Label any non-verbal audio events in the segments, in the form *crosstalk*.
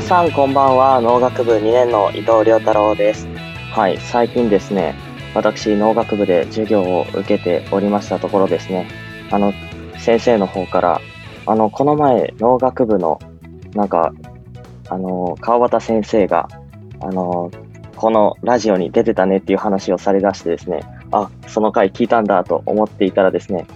さんこんばんは。農学部2年の伊藤亮太郎です。はい最近ですね私農学部で授業を受けておりましたところですね。あの先生の方からあのこの前農学部のなんかあの川端先生があのこのラジオに出てたねっていう話をされだしてですねあその回聞いたんだと思っていたらですね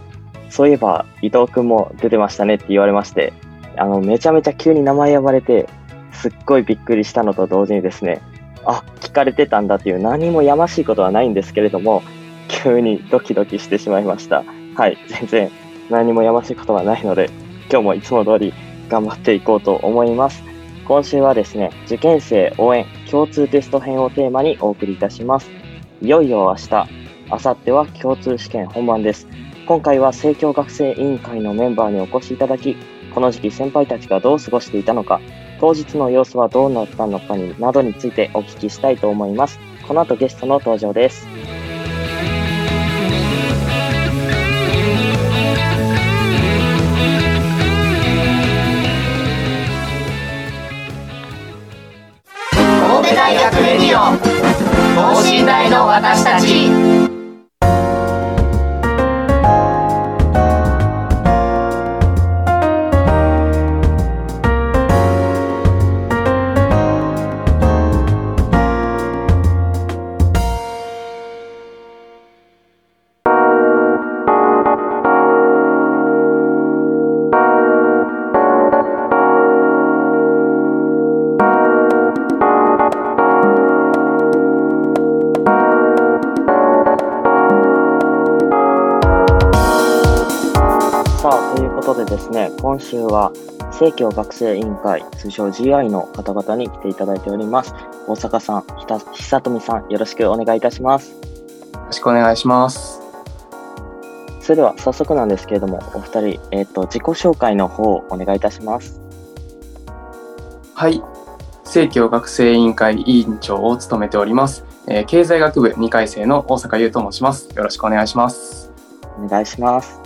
そういえば伊藤君も出てましたねって言われましてあのめちゃめちゃ急に名前呼ばれてすっごいびっくりしたのと同時にですね、あ、聞かれてたんだっていう何もやましいことはないんですけれども、急にドキドキしてしまいました。はい、全然何もやましいことはないので、今日もいつも通り頑張っていこうと思います。今週はですね、受験生応援共通テスト編をテーマにお送りいたします。いよいよ明日、明後日は共通試験本番です。今回は政教学生委員会のメンバーにお越しいただき、この時期先輩たちがどう過ごしていたのか、当日の様子はどうなったのかになどについてお聞きしたいと思います。この後ゲストの登場です。神戸大学レディオ等身大の私たち今週は生協学生委員会、通称 GI の方々に来ていただいております。大阪さん、久富さん、よろしくお願いいたします。よろしくお願いします。それでは早速なんですけれども、お二人、えっ、ー、と、自己紹介の方をお願いいたします。はい。生協学生委員会委員長を務めております。えー、経済学部2回生の大阪優と申します。よろしくお願いします。お願いします。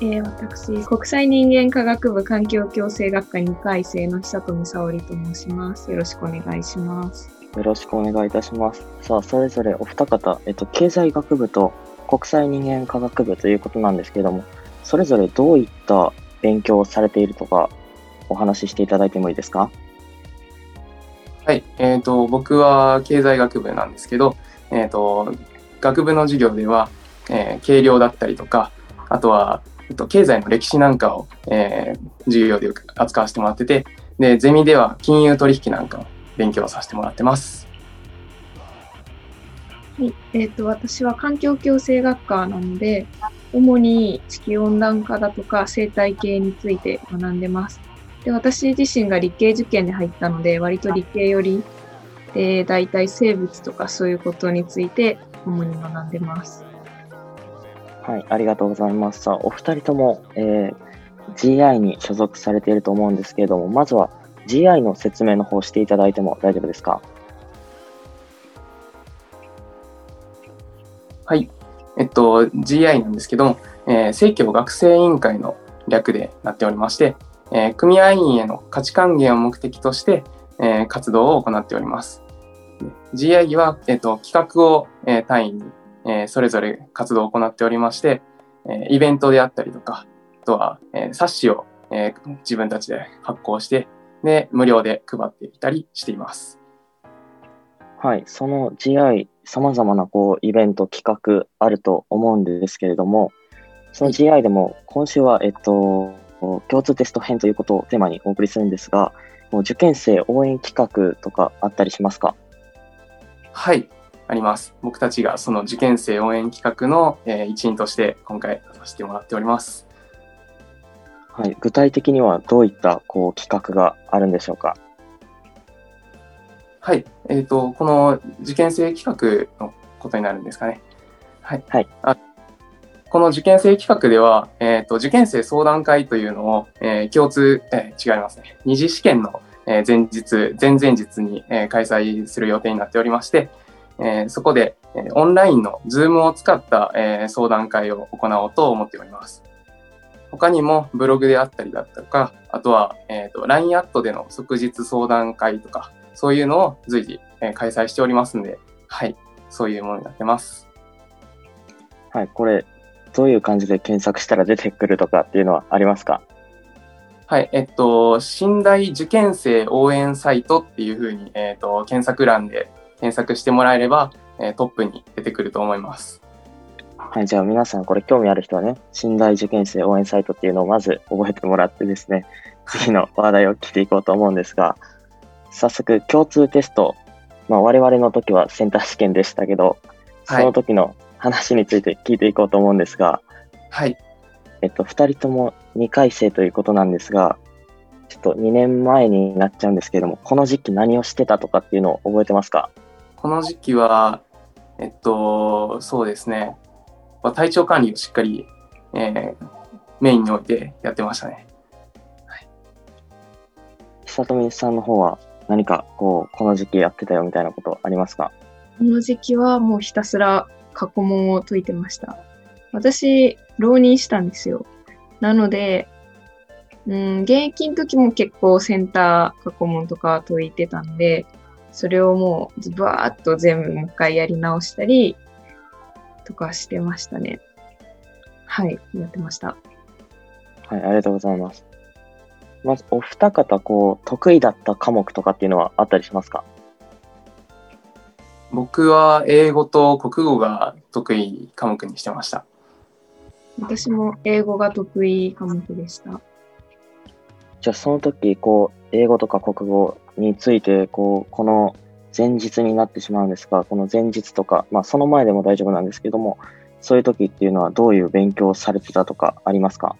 はい、えー、私、国際人間科学部環境共生学科2回生の久富沙織と申します。よろしくお願いします。よろしくお願いいたします。さあ、それぞれお二方、えっと、経済学部と国際人間科学部ということなんですけれども、それぞれどういった勉強をされているとか、お話ししていただいてもいいですか？はい、えーと、僕は経済学部なんですけど、えーと、学部の授業では、えー、計量だったりとか、あとは、えっと、経済の歴史なんかを、えー、授業で扱わせてもらってて、で、ゼミでは金融取引なんかを勉強させてもらってます。はい、えっ、ー、と、私は環境共生学科なので、主に地球温暖化だとか生態系について学んでます。で、私自身が理系受験で入ったので、割と理系より、で、大体生物とかそういうことについて主に学んでます。はい、ありがとうございます。さあ、お二人とも、えー、GI に所属されていると思うんですけれども、まずは GI の説明の方していただいても大丈夫ですか？はい。えっと、GI なんですけども、えー、正教学生委員会の略でなっておりまして、えー、組合員への価値還元を目的として、えー、活動を行っております。GI は、えっと、企画を、えー、単位にえー、それぞれ活動を行っておりまして、えー、イベントであったりとか、あとは、えー、冊子を、えー、自分たちで発行して、で、無料で配っていたりしています。はい、その GI 様々なこうイベント、企画あると思うんですけれども、その GI でも今週は、えっと、共通テスト編ということをテーマにお送りするんですが、もう受験生応援企画とかあったりしますか？はい、あります。僕たちがその受験生応援企画の、えー一員として今回出させてもらっております。はい、具体的にはどういったこう企画があるんでしょうか？はい、えっ、と、この受験生企画のことになるんですかね。はい。はいあこの受験生企画では、えっ、と、受験生相談会というのを、えー共通、えー違いますね。二次試験の、えー前日、前々日に、えー開催する予定になっておりまして、えーそこで、えーオンラインの Zoom を使った、えー相談会を行おうと思っております。他にもブログであったりだとか、あとは、えっ、と、LINE アットでの即日相談会とか、そういうのを随時、えー開催しておりますんで、はい、そういうものになってます。はい、これ、どういう感じで検索したら出てくるとかっていうのはありますか？はい、えっと、信大受験生応援サイトっていうふうに、えっと、検索欄で検索してもらえれば、えートップに出てくると思います。はい、じゃあ皆さんこれ興味ある人はね、信大受験生応援サイトっていうのをまず覚えてもらってですね、*laughs* 次の話題を聞いていこうと思うんですが、早速共通テスト、まあ我々の時はセンター試験でしたけど、そはい。の時の話について聞いていこうと思うんですが、はい、えっと、二人とも2回生ということなんですが、ちょっと2年前になっちゃうんですけれども、この時期何をしてたとかっていうのを覚えてますか？この時期は、えっと、そうですね、まあ体調管理をしっかり、えーメインに置いてやってましたね。久富さんの方は何かこう、この時期やってたよみたいなことありますか？この時期はもうひたすら過去問を解いてました。私、浪人したんですよ。なので、うん、現役の時も結構センター過去問とか解いてたんで、それをもうズバーッと全部もう一回やり直したりとかしてましたね。はい、やってました。はい、ありがとうございます。まず、お二方、こう、得意だった科目とかっていうのはあったりしますか？僕は英語と国語が得意科目にしてました。私も英語が得意科目でした。じゃあ、その時、こう、英語とか国語について、こう、この前日になってしまうんですが、この前日とか、まあ、その前でも大丈夫なんですけども、そういう時っていうのはどういう勉強をされてたとかありますか？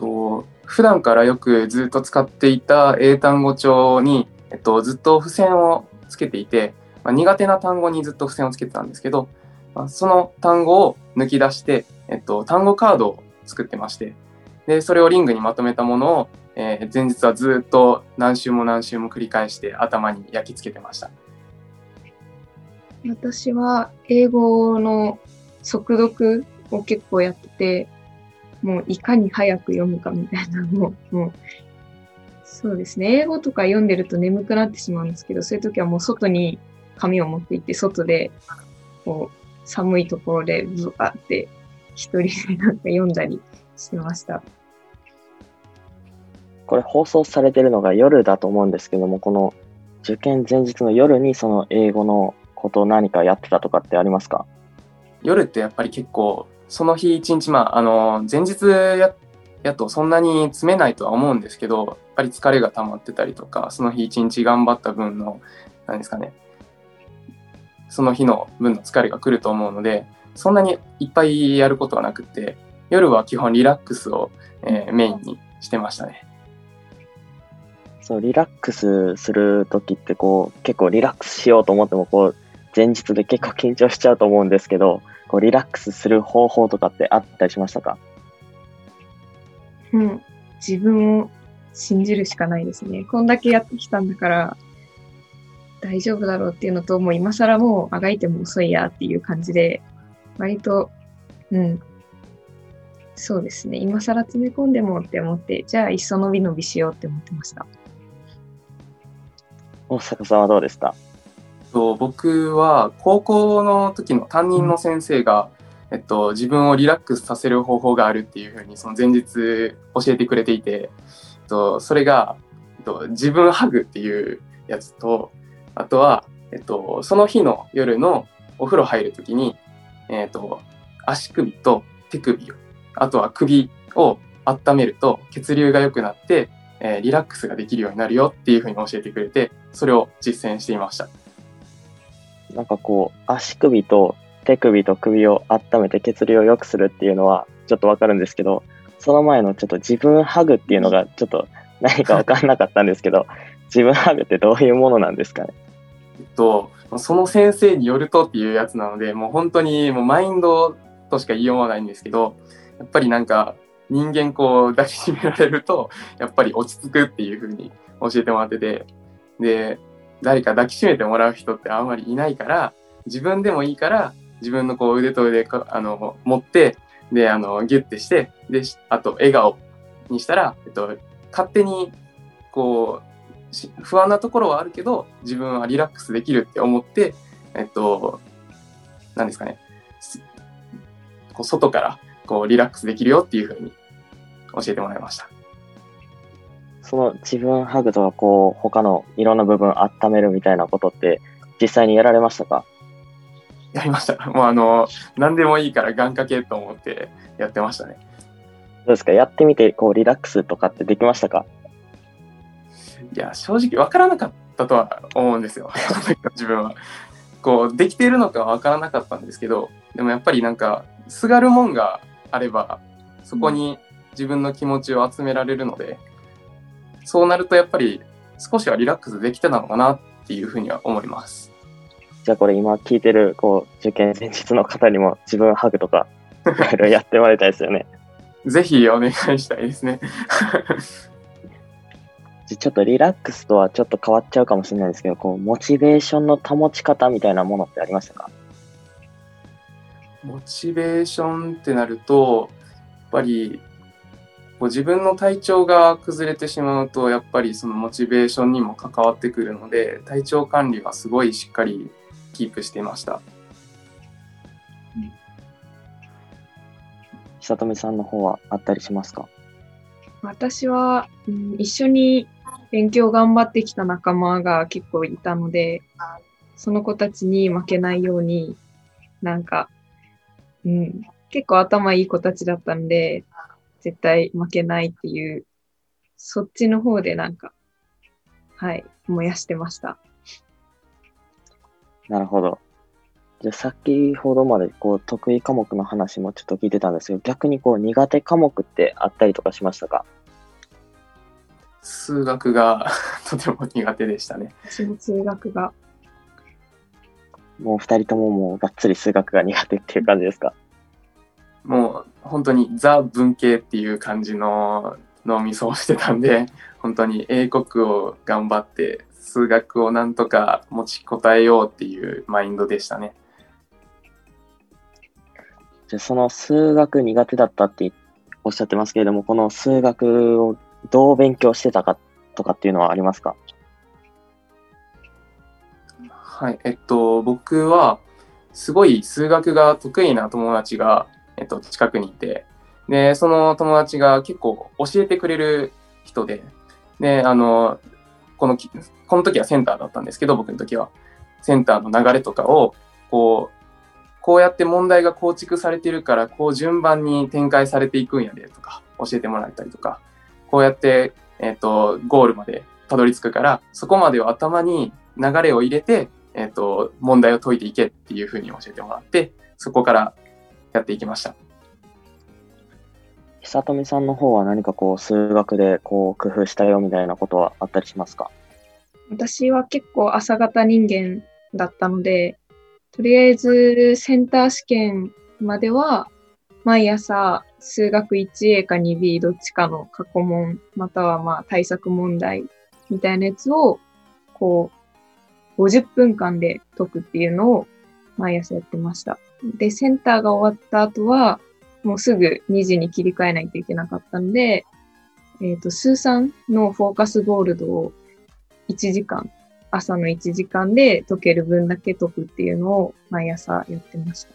と普段からよくずっと使っていた英単語帳に、えっと、ずっと付箋をつけていて、まあ、苦手な単語にずっと付箋をつけてたんですけど、まあ、その単語を抜き出して、えっと、単語カードを作ってましてでそれをリングにまとめたものを、えー前日はずっと何週も何週も繰り返して頭に焼き付けてました。私は英語の速読を結構やってて、もういかに早く読むかみたいなのを、もう、そうですね。英語とか読んでると眠くなってしまうんですけど、そういう時はもう外に紙を持って行って、外で、こう、寒いところでブワーって一人でなんか読んだりしてました。これ放送されてるのが夜だと思うんですけども、この受験前日の夜にその英語のことを何かやってたとかってありますか？夜ってやっぱり結構その日一日まああの前日ややとそんなに詰めないとは思うんですけどやっぱり疲れが溜まってたりとかその日一日頑張った分の何ですかねその日の分の疲れが来ると思うのでそんなにいっぱいやることはなくって夜は基本リラックスを、えーメインにしてましたね。そう、リラックスするときってこう、結構リラックスしようと思ってもこう、前日で結構緊張しちゃうと思うんですけど、こうリラックスする方法とかってあったりしましたか？うん。自分を信じるしかないですね。こんだけやってきたんだから、大丈夫だろうっていうのと、もう今更もうあがいても遅いやっていう感じで、割と、うん。そうですね。今更詰め込んでもって思って、じゃあいっそ伸び伸びしようって思ってました。大阪さんはどうでした？と僕は高校の時の担任の先生が、えっと、自分をリラックスさせる方法があるっていうふうにその前日教えてくれていて、えっと、それが、えっと、自分ハグっていうやつとあとは、えっと、その日の夜のお風呂入るときに、えっと、足首と手首を、あとは首を温めると血流が良くなって、えーリラックスができるようになるよっていうふうに教えてくれて、それを実践していました。なんかこう、足首と手首と首を温めて血流を良くするっていうのはちょっとわかるんですけど、その前のちょっと自分ハグっていうのがちょっと何かわかんなかったんですけど、*laughs* 自分ハグってどういうものなんですかね？えっと、その先生によるとっていうやつなので、もう本当にもうマインドとしか言いようがないんですけど、やっぱりなんか人間こう抱きしめられると、*laughs* やっぱり落ち着くっていう風に教えてもらってて、で、誰か抱きしめてもらう人ってあんまりいないから、自分でもいいから、自分のこう腕と腕かあの持って、で、あの、ギュッてして、で、あと笑顔にしたら、えっと、勝手にこう、不安なところはあるけど、自分はリラックスできるって思って、えっと、何ですかね、こう外からこうリラックスできるよっていうふうに教えてもらいました。その自分ハグとかこう、他のいろんな部分温めるみたいなことって実際にやられましたか？やりました。*laughs* もうあの、何でもいいから願掛けと思ってやってましたね。どうですか？やってみてこうリラックスとかってできましたか？いや、正直わからなかったとは思うんですよ。*laughs* 自分は。こう、できているのかわからなかったんですけど、でもやっぱりなんか、すがるもんがあれば、そこに自分の気持ちを集められるので、そうなるとやっぱり少しはリラックスできてたのかなっていうふうには思います。じゃあこれ今聞いてるこう受験前日の方にも自分ハグとかいろいろやってもらいたいですよね。*laughs* ぜひお願いしたいですね。*laughs* ちょっとリラックスとはちょっと変わっちゃうかもしれないですけど、こうモチベーションの保ち方みたいなものってありましたか？モチベーションってなると、やっぱり、こう自分の体調が崩れてしまうと、やっぱりそのモチベーションにも関わってくるので、体調管理はすごいしっかりキープしていました。久富さんの方はあったりしますか？私は、うん、一緒に勉強頑張ってきた仲間が結構いたので、その子たちに負けないように、なんか、うん、結構頭いい子たちだったんで、絶対負けないっていう、そっちの方でなんか、はい、燃やしてました。なるほど。じゃあ先ほどまでこう得意科目の話もちょっと聞いてたんですけど、逆にこう苦手科目ってあったりとかしましたか？数学が *laughs* とても苦手でしたね。私も数学が、もう二人とももうがっつり数学が苦手っていう感じですか？もう本当にザ文系っていう感じの脳みそをしてたんで、*laughs* 本当に英国を頑張って、数学をなんとか持ちこたえようっていうマインドでしたね。じゃあその数学苦手だったっておっしゃってますけれども、この数学をどう勉強してたかとかっていうのはありますか？はい、えっと、僕は、すごい数学が得意な友達が、えっと、近くにいて、で、その友達が結構教えてくれる人で、で、あの、この、この時はセンターだったんですけど、僕の時は。センターの流れとかを、こう、こうやって問題が構築されてるから、こう順番に展開されていくんやで、とか、教えてもらったりとか、こうやって、えっ、と、ゴールまでたどり着くから、そこまでを頭に流れを入れて、えっ、と、問題を解いていけっていうふうに教えてもらって、そこからやっていきました。久富さんの方は何かこう数学でこう工夫したよみたいなことはあったりしますか？私は結構朝型人間だったので、とりあえずセンター試験までは毎朝数学 1A か 2B どっちかの過去問またはまあ対策問題みたいなやつをこう50分間で解くっていうのを毎朝やってました。で、センターが終わった後はもうすぐ2時に切り替えないといけなかったんで、えっ、と、数3のフォーカスゴールドを1時間、朝の1時間で解ける分だけ解くっていうのを毎朝やってました。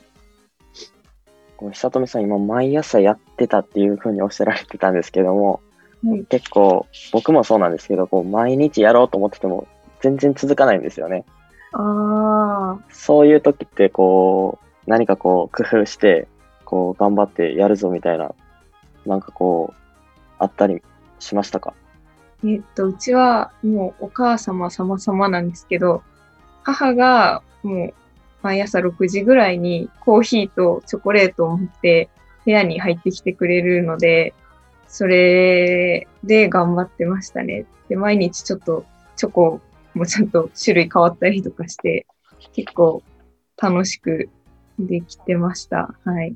こう久富さん今毎朝やってたっていうふうにおっしゃられてたんですけども、はい結構僕もそうなんですけど、こう毎日やろうと思ってても全然続かないんですよね。ああ、そういう時ってこう、何かこう工夫して、こう頑張ってやるぞみたいな、なんかこう、あったりしましたか？えっと、うちはもうお母様様々なんですけど、母がもう毎朝6時ぐらいにコーヒーとチョコレートを持って部屋に入ってきてくれるので、それで頑張ってましたね。で、毎日ちょっとチョコもちゃんと種類変わったりとかして、結構楽しくできてました。はい。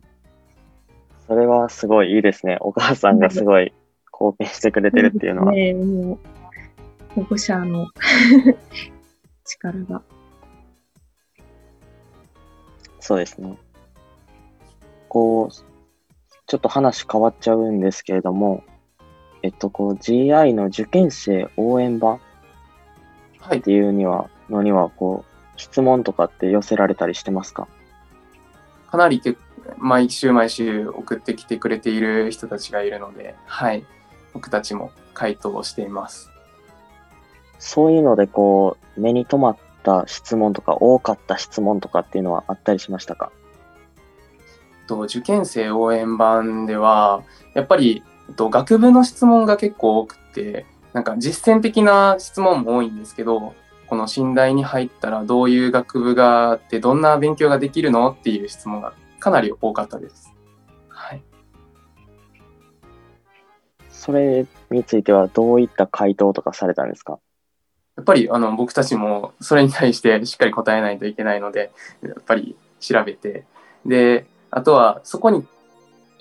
それはすごいいいですね。お母さんがすごい貢献してくれてるっていうのは。ねえもう、保護者の *laughs* 力が。そうですね。こう、ちょっと話変わっちゃうんですけれども、えっと、こう、GI の受験生応援版はいっていうには、のには、こう、質問とかって寄せられたりしてますか？かなりけ毎週毎週送ってきてくれている人たちがいるので、はい、僕たちも回答をしています。そういうので、こう、目に留まった質問とか、多かった質問とかっていうのはあったりしましたか？と受験生応援版ではやっぱりと学部の質問が結構多くてなんか実践的な質問も多いんですけどこの信大に入ったらどういう学部があってどんな勉強ができるのっていう質問がかなり多かったです。はい、それについてはどういった回答とかされたんですか？やっぱりあの僕たちもそれに対してしっかり答えないといけないのでやっぱり調べてであとはそこに、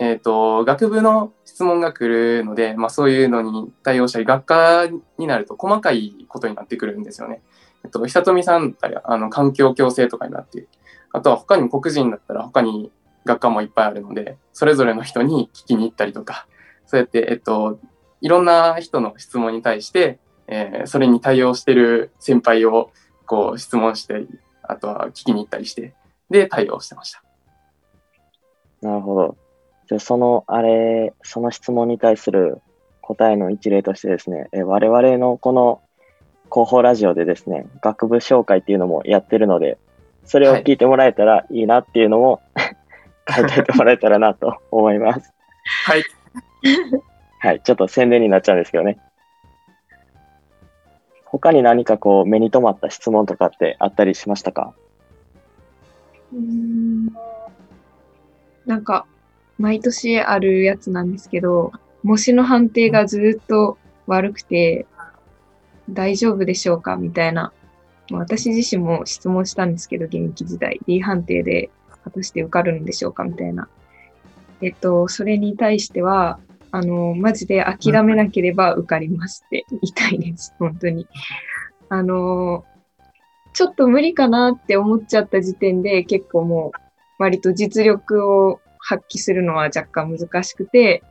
えー、と学部の質問が来るので、まあ、そういうのに対応したり学科になると細かいことになってくるんですよね。えっと、久富さんだったらあの環境共生とかになってあとは他にも黒人だったら他に学科もいっぱいあるのでそれぞれの人に聞きに行ったりとかそうやって、えっと、いろんな人の質問に対してえーそれに対応してる先輩をこう質問してあとは聞きに行ったりしてで対応してましたなるほど。じゃあ、その、あれ、その質問に対する答えの一例としてですね、え我々のこの広報ラジオでですね、学部紹介っていうのもやってるので、それを聞いてもらえたらいいなっていうのも、*laughs* 書いておいてもらえたらなと思います。はい *laughs* はい、ちょっと宣伝になっちゃうんですけどね。他に何かこう目に留まった質問とかってあったりしましたか？うーんなんか、毎年あるやつなんですけど、模試の判定がずっと悪くて、大丈夫でしょうかみたいな。私自身も質問したんですけど、現役時代。D 判定で果たして受かるんでしょうかみたいな。えっと、それに対しては、あの、マジで諦めなければ受かりますって言いたいです。本当に。あの、ちょっと無理かなって思っちゃった時点で結構もう割と実力を発揮するのは若干難しくて、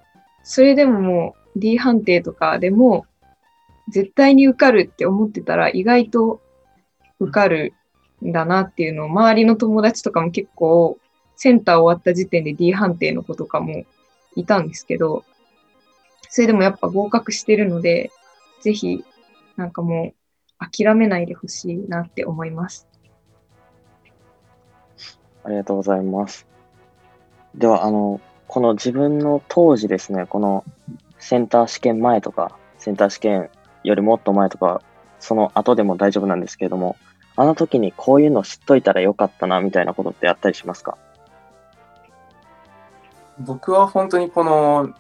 それでももう D 判定とかでも絶対に受かるって思ってたら意外と受かるんだなっていうのを周りの友達とかも結構センター終わった時点で D 判定の子とかもいたんですけど、それでもやっぱ合格してるので、ぜひなんかもう諦めないでほしいなって思います。ありがとうございます。では、あの、この自分の当時ですね、このセンター試験前とか、センター試験よりもっと前とか、その後でも大丈夫なんですけれども、あの時にこういうの知っといたらよかったな、みたいなことってあったりしますか？僕は本当にこの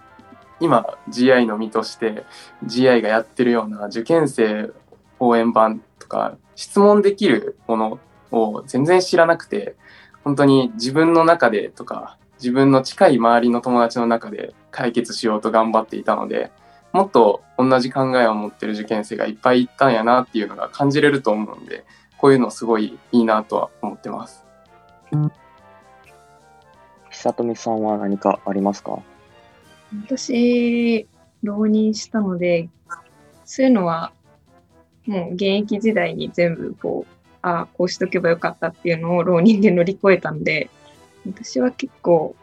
今 GI の身として GI がやってるような受験生応援版とか質問できるものを全然知らなくて本当に自分の中でとか自分の近い周りの友達の中で解決しようと頑張っていたのでもっと同じ考えを持ってる受験生がいっぱいいたんやなっていうのが感じれると思うんでこういうのすごいいいなとは思ってます。久富さんは何かありますか？私、浪人したので、そういうのは、もう現役時代に全部こう、ああ、こうしとけばよかったっていうのを浪人で乗り越えたんで、私は結構、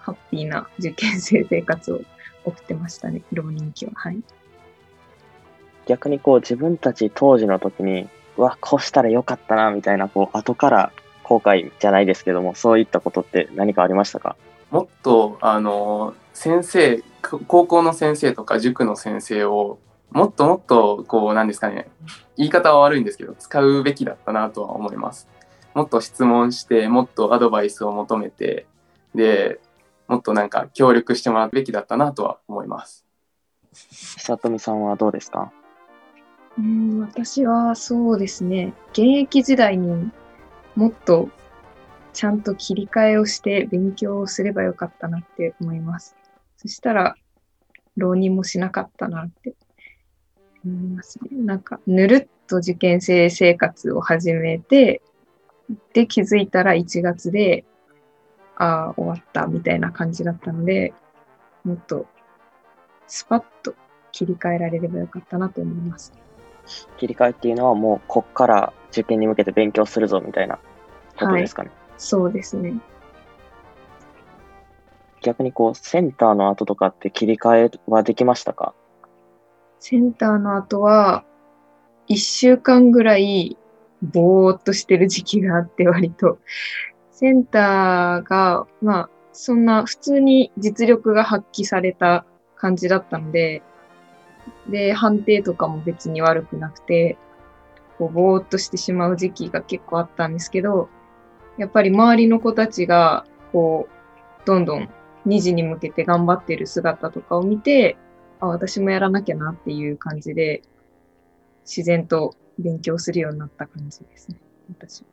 ハッピーな受験生生活を送ってましたね、*laughs* 浪人期は。はい。逆にこう自分たち当時の時にうわ、こうしたらよかったな、みたいな、こう、後から後悔じゃないですけども、そういったことって何かありましたか？もっと、あの、先生、く高校の先生とか塾の先生を、もっともっと、こう、なんですかね、言い方は悪いんですけど、使うべきだったなとは思います。もっと質問して、もっとアドバイスを求めて、で、もっとなんか協力してもらうべきだったなとは思います。久富さんはどうですか？うん、私はそうですね、現役時代にもっとちゃんと切り替えをして勉強をすればよかったなって思います。そしたら、浪人もしなかったなって思いますね。なんか、ぬるっと受験生生活を始めて、で、気づいたら1月で、ああ、終わったみたいな感じだったので、もっとスパッと切り替えられればよかったなと思います。切り替えっていうのはもう、こっから受験に向けて勉強するぞ、みたいなことですかね。そうですね。逆にこう、センターの後とかって切り替えはできましたか？センターの後は、一週間ぐらい、ぼーっとしてる時期があって、割と。センターが、まあ、そんな、普通に実力が発揮された感じだったので、で、判定とかも別に悪くなくて、こう、ぼーっとしてしまう時期が結構あったんですけど、やっぱり周りの子たちが、こう、どんどん2時に向けて頑張ってる姿とかを見て、あ、私もやらなきゃなっていう感じで、自然と勉強するようになった感じですね、私。は。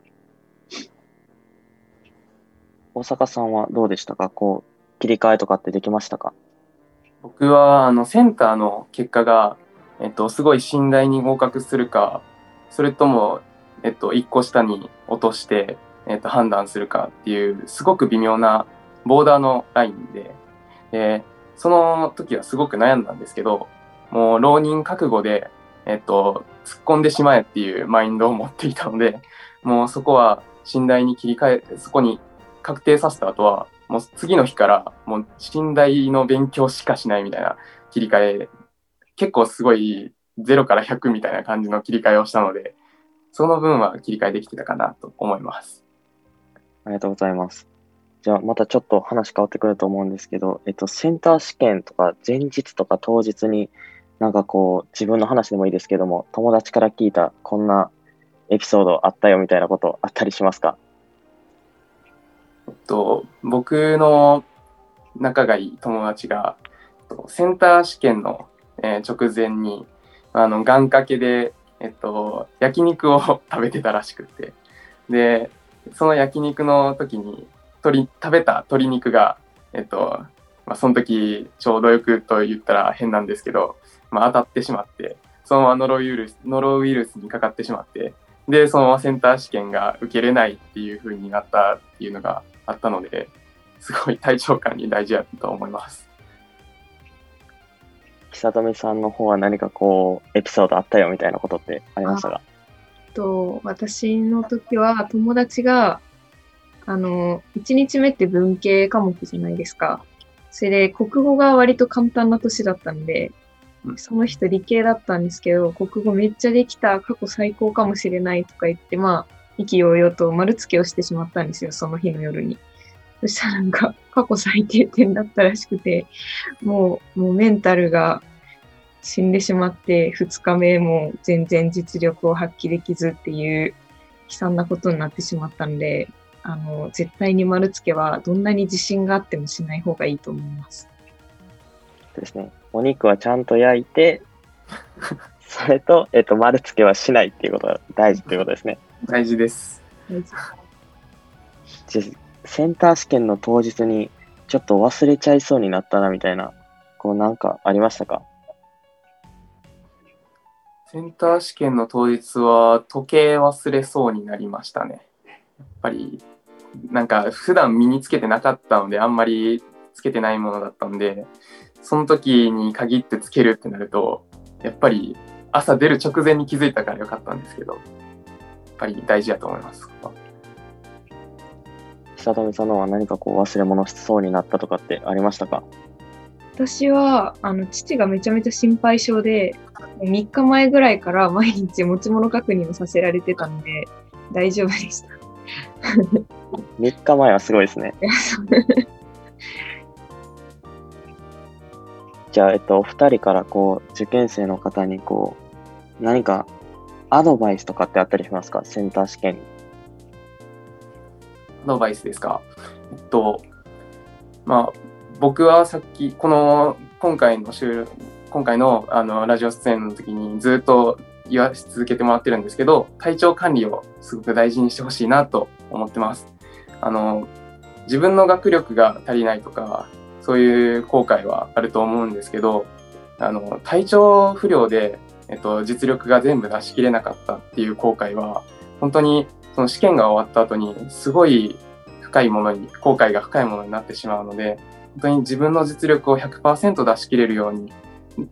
大阪さんはどうでしたか？こう、切り替えとかってできましたか？僕は、あの、センターの結果が、えっと、すごい信頼に合格するか、それとも、えっと、一個下に落として、えっと、判断するかっていう、すごく微妙なボーダーのラインで、で、その時はすごく悩んだんですけど、もう浪人覚悟で、えっと、突っ込んでしまえっていうマインドを持っていたので、*laughs* もうそこは信頼に切り替え、そこに確定させた後は、もう次の日からもう信頼の勉強しかしないみたいな切り替え、結構すごい0から100みたいな感じの切り替えをしたので、その分は切り替えできてたかなと思います。ありがとうございます。じゃあ、またちょっと話変わってくると思うんですけど、えっと、センター試験とか前日とか当日に、なんかこう、自分の話でもいいですけども、友達から聞いたこんなエピソードあったよみたいなことあったりしますか？と、僕の仲がいい友達が、センター試験の、え直前に、あの、願掛けで、えっと、焼肉を *laughs* 食べてたらしくて。で、その焼肉の時に、鶏、食べた鶏肉が、えっと、まあ、その時、ちょうどよくと言ったら変なんですけど、まあ、当たってしまって、そのままノロウイルス、ノロウイルスにかかってしまって、で、そのままセンター試験が受けれないっていう風になったっていうのがあったので、すごい体調管理大事だと思います。久富さんの方は何かこう、エピソードあったよみたいなことってありましたか？と、私の時は友達が、あの、1日目って文系科目じゃないですか。それで国語が割と簡単な年だったんでう、んその人理系だったんですけど、国語めっちゃできた、過去最高かもしれないとか言って、まあ、意気揚々と丸付けをしてしまったんですよ、その日の夜に。そしたらなんか、過去最低点だったらしくて、もう、もうメンタルが死んでしまって、2日目も全然実力を発揮できずっていう悲惨なことになってしまったんで、あの、絶対に丸付けはどんなに自信があってもしない方がいいと思います。ですね。お肉はちゃんと焼いて、*laughs* それと、えっと、丸付けはしないっていうことが大事っていうことですね。大事です。センター試験の当日にちょっと忘れちゃいそうになったなみたいな、こうなんかありましたか？センター試験の当日は時計忘れそうになりましたね。やっぱり、なんか普段身につけてなかったので、あんまりつけてないものだったんで、その時に限ってつけるってなると、やっぱり朝出る直前に気づいたからよかったんですけど、やっぱり大事だと思います。久富さんのは何かこう忘れ物しそうになったとかってありましたか？私は、あの、父がめちゃめちゃ心配性で、もう3日前ぐらいから毎日持ち物確認をさせられてたので、大丈夫でした。3日前はすごいですね。じゃあ、えっと、お二人からこう、受験生の方にこう、何かアドバイスとかってあったりしますか？センター試験。アドバイスですか？えっと、まあ、僕はさっき、この、今回の収録、今回のあのラジオ出演の時にずっと言わし続けてもらってるんですけど、体調管理をすごく大事にしてほしいなと思ってます。あの、自分の学力が足りないとか、そういう後悔はあると思うんですけど、あの、体調不良で、えっと、実力が全部出し切れなかったっていう後悔は、本当にその試験が終わった後に、すごい深いものに、後悔が深いものになってしまうので、本当に自分の実力を100%出し切れるように、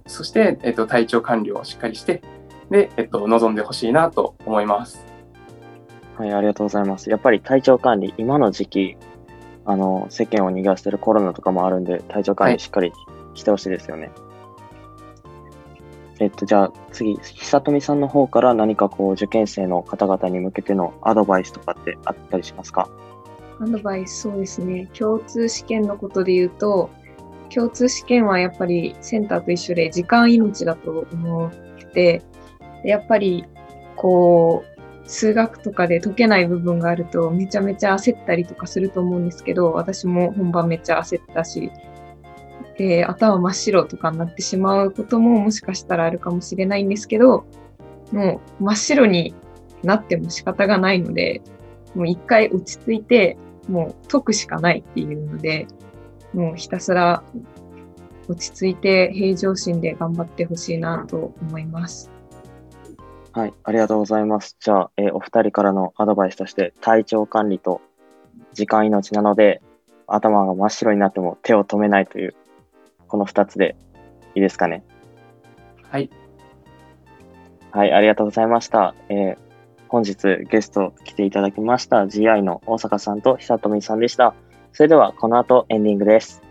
そして、えっと、体調管理をしっかりして、で、えっと、臨んでほしいなと思います。はい、ありがとうございます。やっぱり体調管理、今の時期、あの、世間を逃がしてるコロナとかもあるんで、体調管はい理しっかりしてほしいですよね。えっと、じゃあ次、久富さんの方から何かこう、受験生の方々に向けてのアドバイスとかってあったりしますか？アドバイス、そうですね。共通試験のことで言うと、共通試験はやっぱりセンターと一緒で時間命だと思って、でやっぱりこう、数学とかで解けない部分があるとめちゃめちゃ焦ったりとかすると思うんですけど、私も本番めっちゃ焦ったし、で、頭真っ白とかになってしまうことももしかしたらあるかもしれないんですけど、もう真っ白になっても仕方がないので、もう一回落ち着いて、もう解くしかないっていうので、もうひたすら落ち着いて平常心で頑張ってほしいなと思います。はい、ありがとうございます。じゃあ、えーお二人からのアドバイスとして、体調管理と時間命なので、頭が真っ白になっても手を止めないという、この二つでいいですかね？はい。はい、ありがとうございました。えー本日ゲスト来ていただきました GI の大阪さんと久富さんでした。それではこの後エンディングです。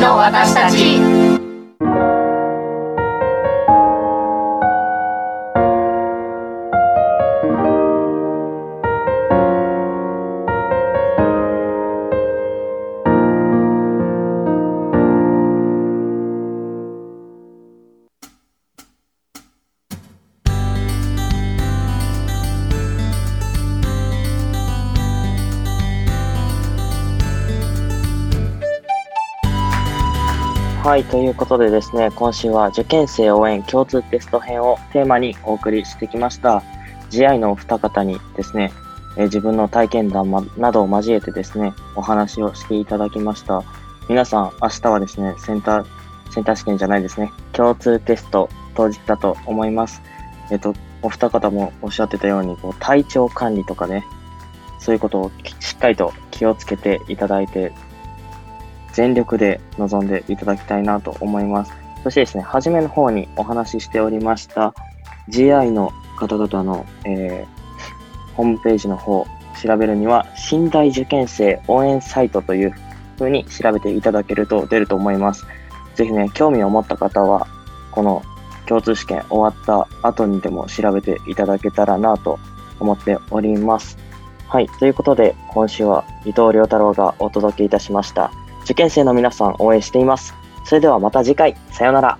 の私たち。はい、ということでですね、今週は受験生応援共通テスト編をテーマにお送りしてきました。GI のお二方にですね、え自分の体験談まなどを交えてですね、お話をしていただきました。皆さん、明日はですね、センター、センター試験じゃないですね、共通テスト当日だと思います。えっ、と、お二方もおっしゃってたように、こう体調管理とかね、そういうことをしっかりと気をつけていただいて、全力で臨んでいただきたいなと思います。そしてですね、初めの方にお話ししておりました GI の方々の、えーホームページの方調べるには、新大受験生応援サイトという風に調べていただけると出ると思います。ぜひね、興味を持った方は、この共通試験終わった後にでも調べていただけたらなと思っております。はい。ということで、今週は伊藤良太郎がお届けいたしました。受験生の皆さん応援しています。それではまた次回、さようなら。